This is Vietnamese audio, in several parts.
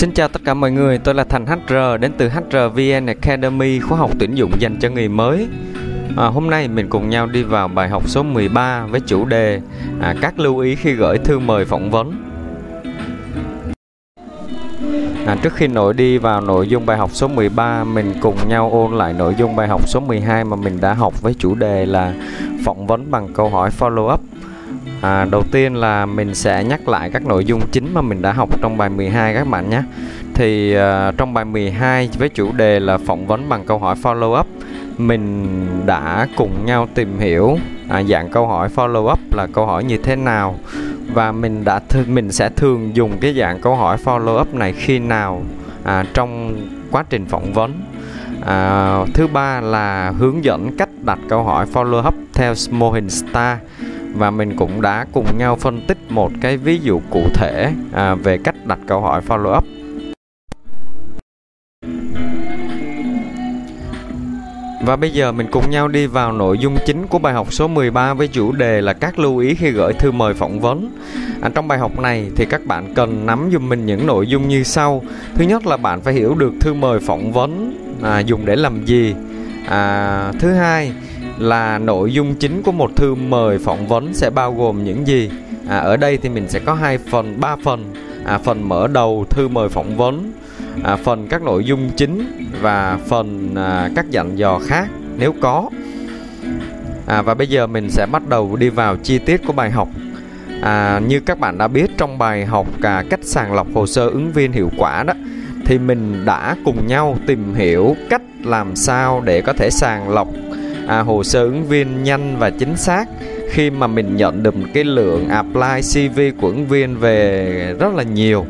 Xin chào tất cả mọi người, tôi là Thành HR đến từ HRVN Academy, khóa học tuyển dụng dành cho người mới. À, hôm nay mình cùng nhau đi vào bài học số 13 với chủ đề à, các lưu ý khi gửi thư mời phỏng vấn. À, trước khi nội đi vào nội dung bài học số 13, mình cùng nhau ôn lại nội dung bài học số 12 mà mình đã học với chủ đề là phỏng vấn bằng câu hỏi follow up. À, đầu tiên là mình sẽ nhắc lại các nội dung chính mà mình đã học trong bài 12 các bạn nhé. Thì uh, trong bài 12 với chủ đề là phỏng vấn bằng câu hỏi follow up, mình đã cùng nhau tìm hiểu à, dạng câu hỏi follow up là câu hỏi như thế nào và mình đã th- mình sẽ thường dùng cái dạng câu hỏi follow up này khi nào à, trong quá trình phỏng vấn. À, thứ ba là hướng dẫn cách đặt câu hỏi follow up theo mô hình STAR và mình cũng đã cùng nhau phân tích một cái ví dụ cụ thể à, về cách đặt câu hỏi follow up Và bây giờ mình cùng nhau đi vào nội dung chính của bài học số 13 với chủ đề là các lưu ý khi gửi thư mời phỏng vấn. À, trong bài học này thì các bạn cần nắm giùm mình những nội dung như sau. Thứ nhất là bạn phải hiểu được thư mời phỏng vấn à, dùng để làm gì. À, thứ hai là nội dung chính của một thư mời phỏng vấn sẽ bao gồm những gì? À, ở đây thì mình sẽ có hai phần ba phần. À, phần mở đầu thư mời phỏng vấn à, phần các nội dung chính và phần à, các dặn dò khác nếu có. À, và bây giờ mình sẽ bắt đầu đi vào chi tiết của bài học. À, như các bạn đã biết trong bài học cả cách sàng lọc hồ sơ ứng viên hiệu quả đó thì mình đã cùng nhau tìm hiểu cách làm sao để có thể sàng lọc à, hồ sơ ứng viên nhanh và chính xác. Khi mà mình nhận được một cái lượng apply CV của ứng viên về rất là nhiều.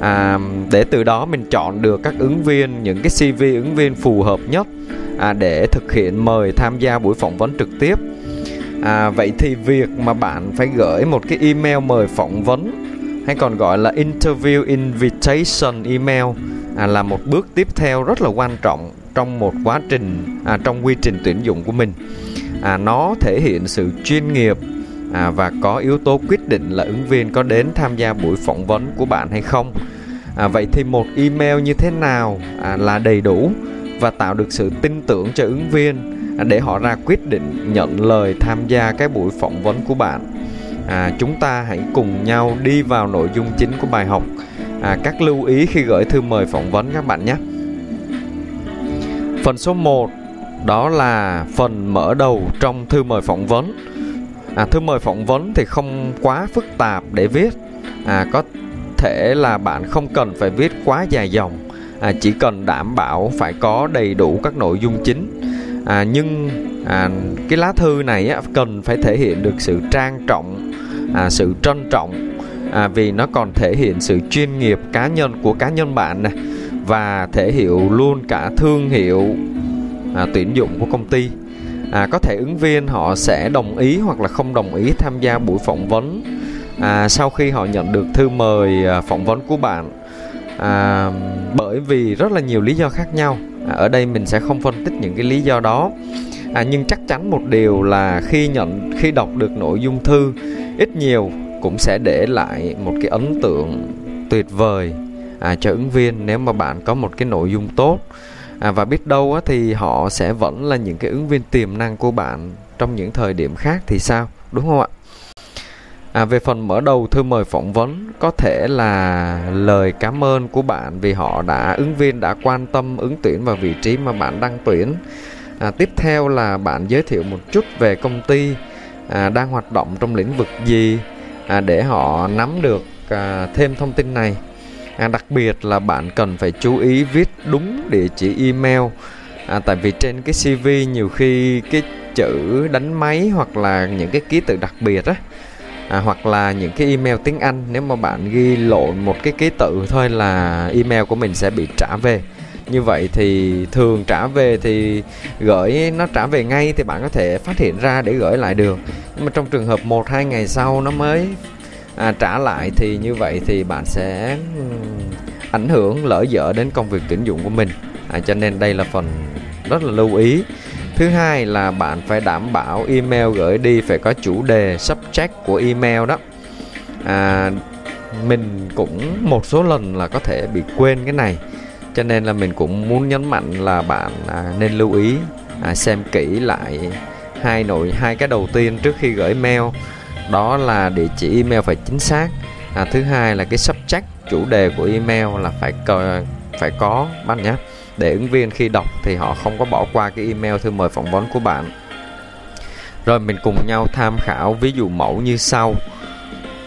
À, để từ đó mình chọn được các ứng viên những cái CV ứng viên phù hợp nhất à, để thực hiện mời tham gia buổi phỏng vấn trực tiếp. À, vậy thì việc mà bạn phải gửi một cái email mời phỏng vấn hay còn gọi là interview invitation email à, là một bước tiếp theo rất là quan trọng trong một quá trình à, trong quy trình tuyển dụng của mình. À, nó thể hiện sự chuyên nghiệp à, và có yếu tố quyết định là ứng viên có đến tham gia buổi phỏng vấn của bạn hay không. À, vậy thì một email như thế nào à, là đầy đủ và tạo được sự tin tưởng cho ứng viên à, để họ ra quyết định nhận lời tham gia cái buổi phỏng vấn của bạn? À, chúng ta hãy cùng nhau đi vào nội dung chính của bài học. À, các lưu ý khi gửi thư mời phỏng vấn các bạn nhé. Phần số 1 đó là phần mở đầu trong thư mời phỏng vấn. À, thư mời phỏng vấn thì không quá phức tạp để viết. À, có thể là bạn không cần phải viết quá dài dòng. À, chỉ cần đảm bảo phải có đầy đủ các nội dung chính. À, nhưng à, cái lá thư này á, cần phải thể hiện được sự trang trọng, à, sự trân trọng à, vì nó còn thể hiện sự chuyên nghiệp cá nhân của cá nhân bạn này và thể hiện luôn cả thương hiệu à, tuyển dụng của công ty. À, có thể ứng viên họ sẽ đồng ý hoặc là không đồng ý tham gia buổi phỏng vấn. À, sau khi họ nhận được thư mời à, phỏng vấn của bạn à, bởi vì rất là nhiều lý do khác nhau. À, ở đây mình sẽ không phân tích những cái lý do đó. À, nhưng chắc chắn một điều là khi nhận khi đọc được nội dung thư ít nhiều cũng sẽ để lại một cái ấn tượng tuyệt vời à, cho ứng viên nếu mà bạn có một cái nội dung tốt. À, và biết đâu á, thì họ sẽ vẫn là những cái ứng viên tiềm năng của bạn trong những thời điểm khác thì sao đúng không ạ? À, về phần mở đầu thư mời phỏng vấn có thể là lời cảm ơn của bạn vì họ đã ứng viên đã quan tâm ứng tuyển vào vị trí mà bạn đang tuyển. À, tiếp theo là bạn giới thiệu một chút về công ty à, đang hoạt động trong lĩnh vực gì à, để họ nắm được à, thêm thông tin này à, đặc biệt là bạn cần phải chú ý viết đúng địa chỉ email. À, tại vì trên cái cv nhiều khi cái chữ đánh máy hoặc là những cái ký tự đặc biệt á à, hoặc là những cái email tiếng anh nếu mà bạn ghi lộn một cái ký tự thôi là email của mình sẽ bị trả về. Như vậy thì thường trả về thì gửi nó trả về ngay thì bạn có thể phát hiện ra để gửi lại được. Nhưng mà trong trường hợp một hai ngày sau nó mới à, trả lại thì như vậy thì bạn sẽ ảnh hưởng lỡ dở đến công việc tuyển dụng của mình. À, cho nên đây là phần rất là lưu ý. Thứ hai là bạn phải đảm bảo email gửi đi phải có chủ đề subject của email đó. À, mình cũng một số lần là có thể bị quên cái này. Cho nên là mình cũng muốn nhấn mạnh là bạn à, nên lưu ý à, xem kỹ lại hai nội hai cái đầu tiên trước khi gửi mail đó là địa chỉ email phải chính xác. À, thứ hai là cái subject chủ đề của email là phải có, phải có bạn nhé. Để ứng viên khi đọc thì họ không có bỏ qua cái email thư mời phỏng vấn của bạn. Rồi mình cùng nhau tham khảo ví dụ mẫu như sau.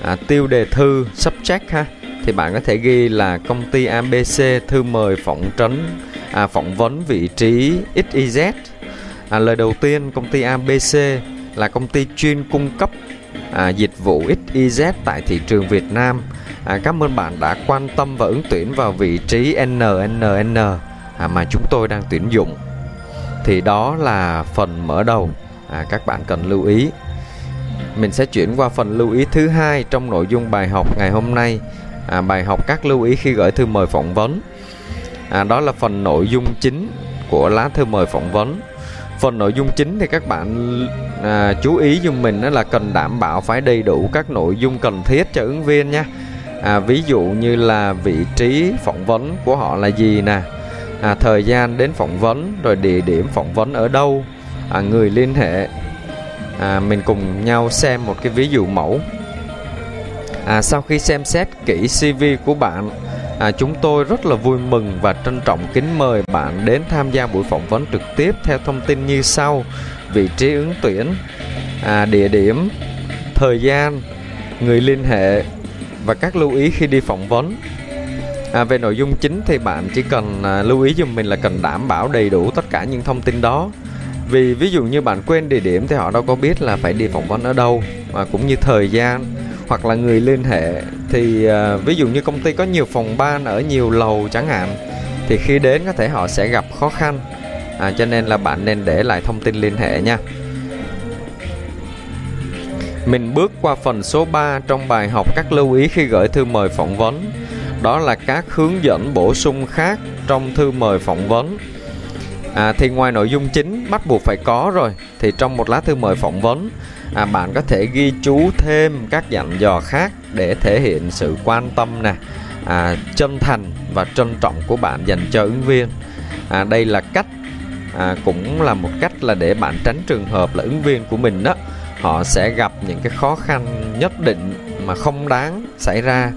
À, tiêu đề thư subject ha. Thì bạn có thể ghi là công ty ABC thư mời phỏng trấn à, phỏng vấn vị trí XYZ à, lời đầu tiên công ty ABC là công ty chuyên cung cấp à, dịch vụ XYZ tại thị trường Việt Nam. À, cảm ơn bạn đã quan tâm và ứng tuyển vào vị trí NNN à, mà chúng tôi đang tuyển dụng. Thì đó là phần mở đầu. À, các bạn cần lưu ý. Mình sẽ chuyển qua phần lưu ý thứ hai trong nội dung bài học ngày hôm nay. À, bài học các lưu ý khi gửi thư mời phỏng vấn. À, đó là phần nội dung chính của lá thư mời phỏng vấn phần nội dung chính thì các bạn à, chú ý giùm mình đó là cần đảm bảo phải đầy đủ các nội dung cần thiết cho ứng viên nha à, ví dụ như là vị trí phỏng vấn của họ là gì nè à, thời gian đến phỏng vấn rồi địa điểm phỏng vấn ở đâu à, người liên hệ. À, mình cùng nhau xem một cái ví dụ mẫu. À, sau khi xem xét kỹ CV của bạn à, chúng tôi rất là vui mừng và trân trọng kính mời bạn đến tham gia buổi phỏng vấn trực tiếp theo thông tin như sau. Vị trí ứng tuyển à, địa điểm thời gian người liên hệ và các lưu ý khi đi phỏng vấn. À, về nội dung chính thì bạn chỉ cần à, lưu ý giùm mình là cần đảm bảo đầy đủ tất cả những thông tin đó. Vì ví dụ như bạn quên địa điểm thì họ đâu có biết là phải đi phỏng vấn ở đâu mà cũng như thời gian hoặc là người liên hệ thì uh, ví dụ như công ty có nhiều phòng ban ở nhiều lầu chẳng hạn thì khi đến có thể họ sẽ gặp khó khăn. À, cho nên là bạn nên để lại thông tin liên hệ nha. Mình bước qua phần số 3 trong bài học các lưu ý khi gửi thư mời phỏng vấn. Đó là các hướng dẫn bổ sung khác trong thư mời phỏng vấn. À, thì ngoài nội dung chính bắt buộc phải có rồi thì trong một lá thư mời phỏng vấn à, bạn có thể ghi chú thêm các dặn dò khác để thể hiện sự quan tâm nè à, chân thành và trân trọng của bạn dành cho ứng viên à, đây là cách à, cũng là một cách là để bạn tránh trường hợp là ứng viên của mình đó họ sẽ gặp những cái khó khăn nhất định mà không đáng xảy ra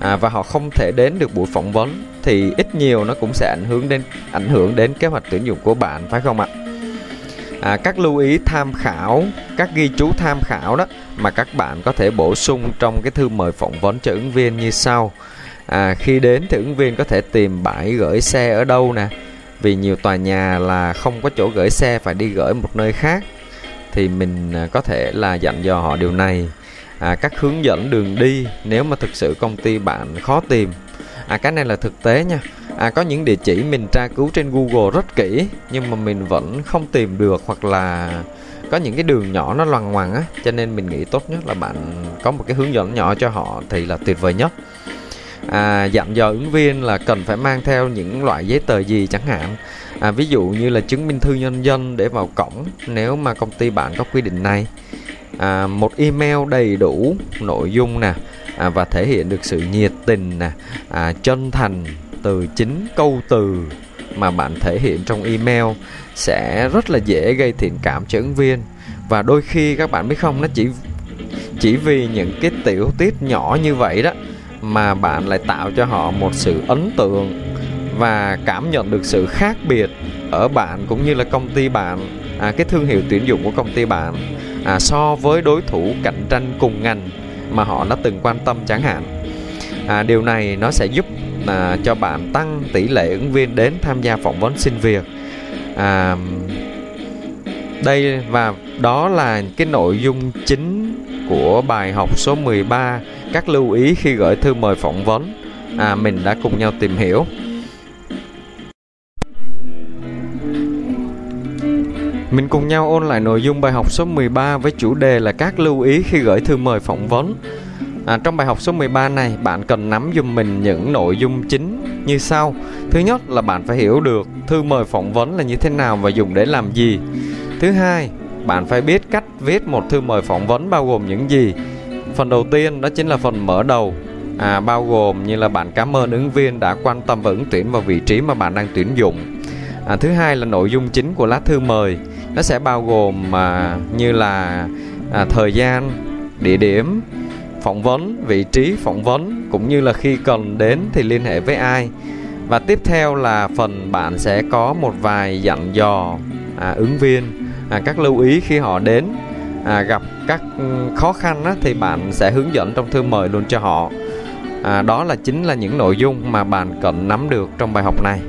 à, và họ không thể đến được buổi phỏng vấn thì ít nhiều nó cũng sẽ ảnh hưởng đến ảnh hưởng đến kế hoạch tuyển dụng của bạn phải không ạ? À, các lưu ý tham khảo, các ghi chú tham khảo đó mà các bạn có thể bổ sung trong cái thư mời phỏng vấn cho ứng viên như sau. À, khi đến thì ứng viên có thể tìm bãi gửi xe ở đâu nè, vì nhiều tòa nhà là không có chỗ gửi xe phải đi gửi một nơi khác thì mình à, có thể là dặn dò họ điều này. À, các hướng dẫn đường đi nếu mà thực sự công ty bạn khó tìm. À cái này là thực tế nha à có những địa chỉ mình tra cứu trên Google rất kỹ nhưng mà mình vẫn không tìm được hoặc là có những cái đường nhỏ nó loằng ngoằng á cho nên mình nghĩ tốt nhất là bạn có một cái hướng dẫn nhỏ cho họ thì là tuyệt vời nhất. À, dặn dò ứng viên là cần phải mang theo những loại giấy tờ gì chẳng hạn? À, ví dụ như là chứng minh thư nhân dân để vào cổng nếu mà công ty bạn có quy định này. À, một email đầy đủ nội dung nè à, và thể hiện được sự nhiệt tình nè à, chân thành từ chính câu từ mà bạn thể hiện trong email sẽ rất là dễ gây thiện cảm cho ứng viên. Và đôi khi các bạn biết không nó chỉ chỉ vì những cái tiểu tiết nhỏ như vậy đó mà bạn lại tạo cho họ một sự ấn tượng và cảm nhận được sự khác biệt ở bạn cũng như là công ty bạn à, cái thương hiệu tuyển dụng của công ty bạn à, so với đối thủ cạnh tranh cùng ngành mà họ đã từng quan tâm chẳng hạn. À, điều này nó sẽ giúp à, cho bạn tăng tỷ lệ ứng viên đến tham gia phỏng vấn xin việc. À, đây và đó là cái nội dung chính của bài học số 13 các lưu ý khi gửi thư mời phỏng vấn. À, mình đã cùng nhau tìm hiểu. Mình cùng nhau ôn lại nội dung bài học số 13 với chủ đề là các lưu ý khi gửi thư mời phỏng vấn. À, trong bài học số 13 này, bạn cần nắm dùm mình những nội dung chính như sau. Thứ nhất là bạn phải hiểu được thư mời phỏng vấn là như thế nào và dùng để làm gì. Thứ hai, bạn phải biết cách viết một thư mời phỏng vấn bao gồm những gì. Phần đầu tiên đó chính là phần mở đầu. à, bao gồm như là bạn cảm ơn ứng viên đã quan tâm và ứng tuyển vào vị trí mà bạn đang tuyển dụng à, thứ hai là nội dung chính của lá thư mời nó sẽ bao gồm à, như là à, thời gian địa điểm phỏng vấn vị trí phỏng vấn cũng như là khi cần đến thì liên hệ với ai. Và tiếp theo là phần bạn sẽ có một vài dặn dò à, ứng viên. À, các lưu ý khi họ đến à, gặp các ừ, khó khăn á, thì bạn sẽ hướng dẫn trong thư mời luôn cho họ. À, đó là chính là những nội dung mà bạn cần nắm được trong bài học này.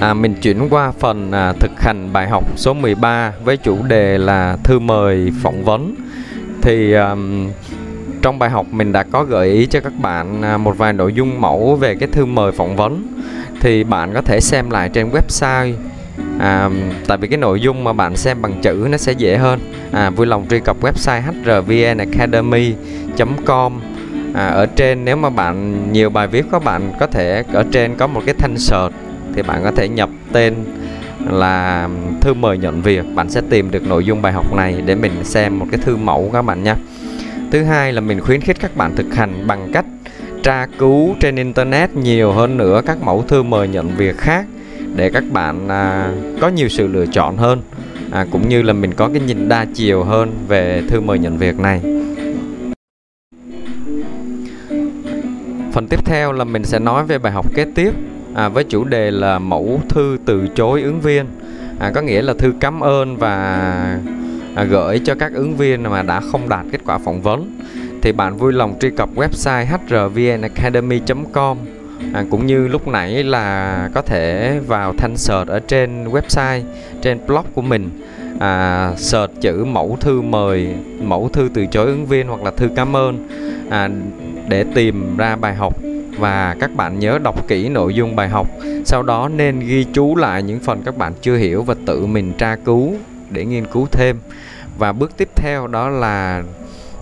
À, mình chuyển qua phần à, thực hành bài học số 13 với chủ đề là thư mời phỏng vấn. Thì à, trong bài học mình đã có gợi ý cho các bạn à, một vài nội dung mẫu về cái thư mời phỏng vấn. Thì bạn có thể xem lại trên website. À, tại vì cái nội dung mà bạn xem bằng chữ nó sẽ dễ hơn. À, vui lòng truy cập website hrvnacademy.com à, ở trên nếu mà bạn nhiều bài viết các bạn có thể ở trên có một cái thanh search thì bạn có thể nhập tên là thư mời nhận việc. Bạn sẽ tìm được nội dung bài học này để mình xem một cái thư mẫu các bạn nha thứ hai là mình khuyến khích các bạn thực hành bằng cách tra cứu trên internet nhiều hơn nữa các mẫu thư mời nhận việc khác để các bạn à, có nhiều sự lựa chọn hơn à, cũng như là mình có cái nhìn đa chiều hơn về thư mời nhận việc này. Phần tiếp theo là mình sẽ nói về bài học kế tiếp à, với chủ đề là mẫu thư từ chối ứng viên. À, có nghĩa là thư cảm ơn và à, gửi cho các ứng viên mà đã không đạt kết quả phỏng vấn. Thì bạn vui lòng truy cập website hrvnacademy.com à, cũng như lúc nãy là có thể vào thanh search ở trên website trên blog của mình. À, search chữ mẫu thư mời mẫu thư từ chối ứng viên hoặc là thư cảm ơn. À, để tìm ra bài học và các bạn nhớ đọc kỹ nội dung bài học. Sau đó nên ghi chú lại những phần các bạn chưa hiểu và tự mình tra cứu để nghiên cứu thêm. Và bước tiếp theo đó là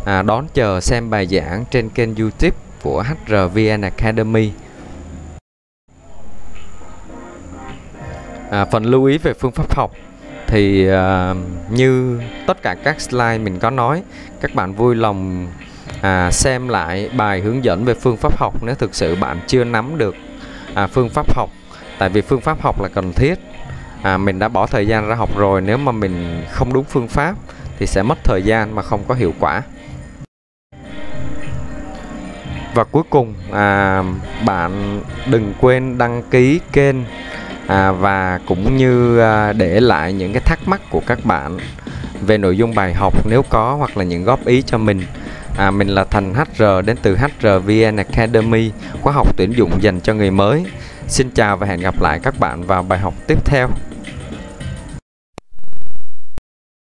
à, đón chờ xem bài giảng trên kênh youtube của HRVN Academy. À, phần lưu ý về phương pháp học thì à, như tất cả các slide mình có nói các bạn vui lòng à, xem lại bài hướng dẫn về phương pháp học nếu thực sự bạn chưa nắm được à, phương pháp học. Tại vì phương pháp học là cần thiết. À, mình đã bỏ thời gian ra học rồi nếu mà mình không đúng phương pháp thì sẽ mất thời gian mà không có hiệu quả. Và cuối cùng à, bạn đừng quên đăng ký kênh à, và cũng như à, để lại những cái thắc mắc của các bạn về nội dung bài học nếu có hoặc là những góp ý cho mình à, mình là Thành HR đến từ HRVN Academy khóa học tuyển dụng dành cho người mới. Xin chào và hẹn gặp lại các bạn vào bài học tiếp theo.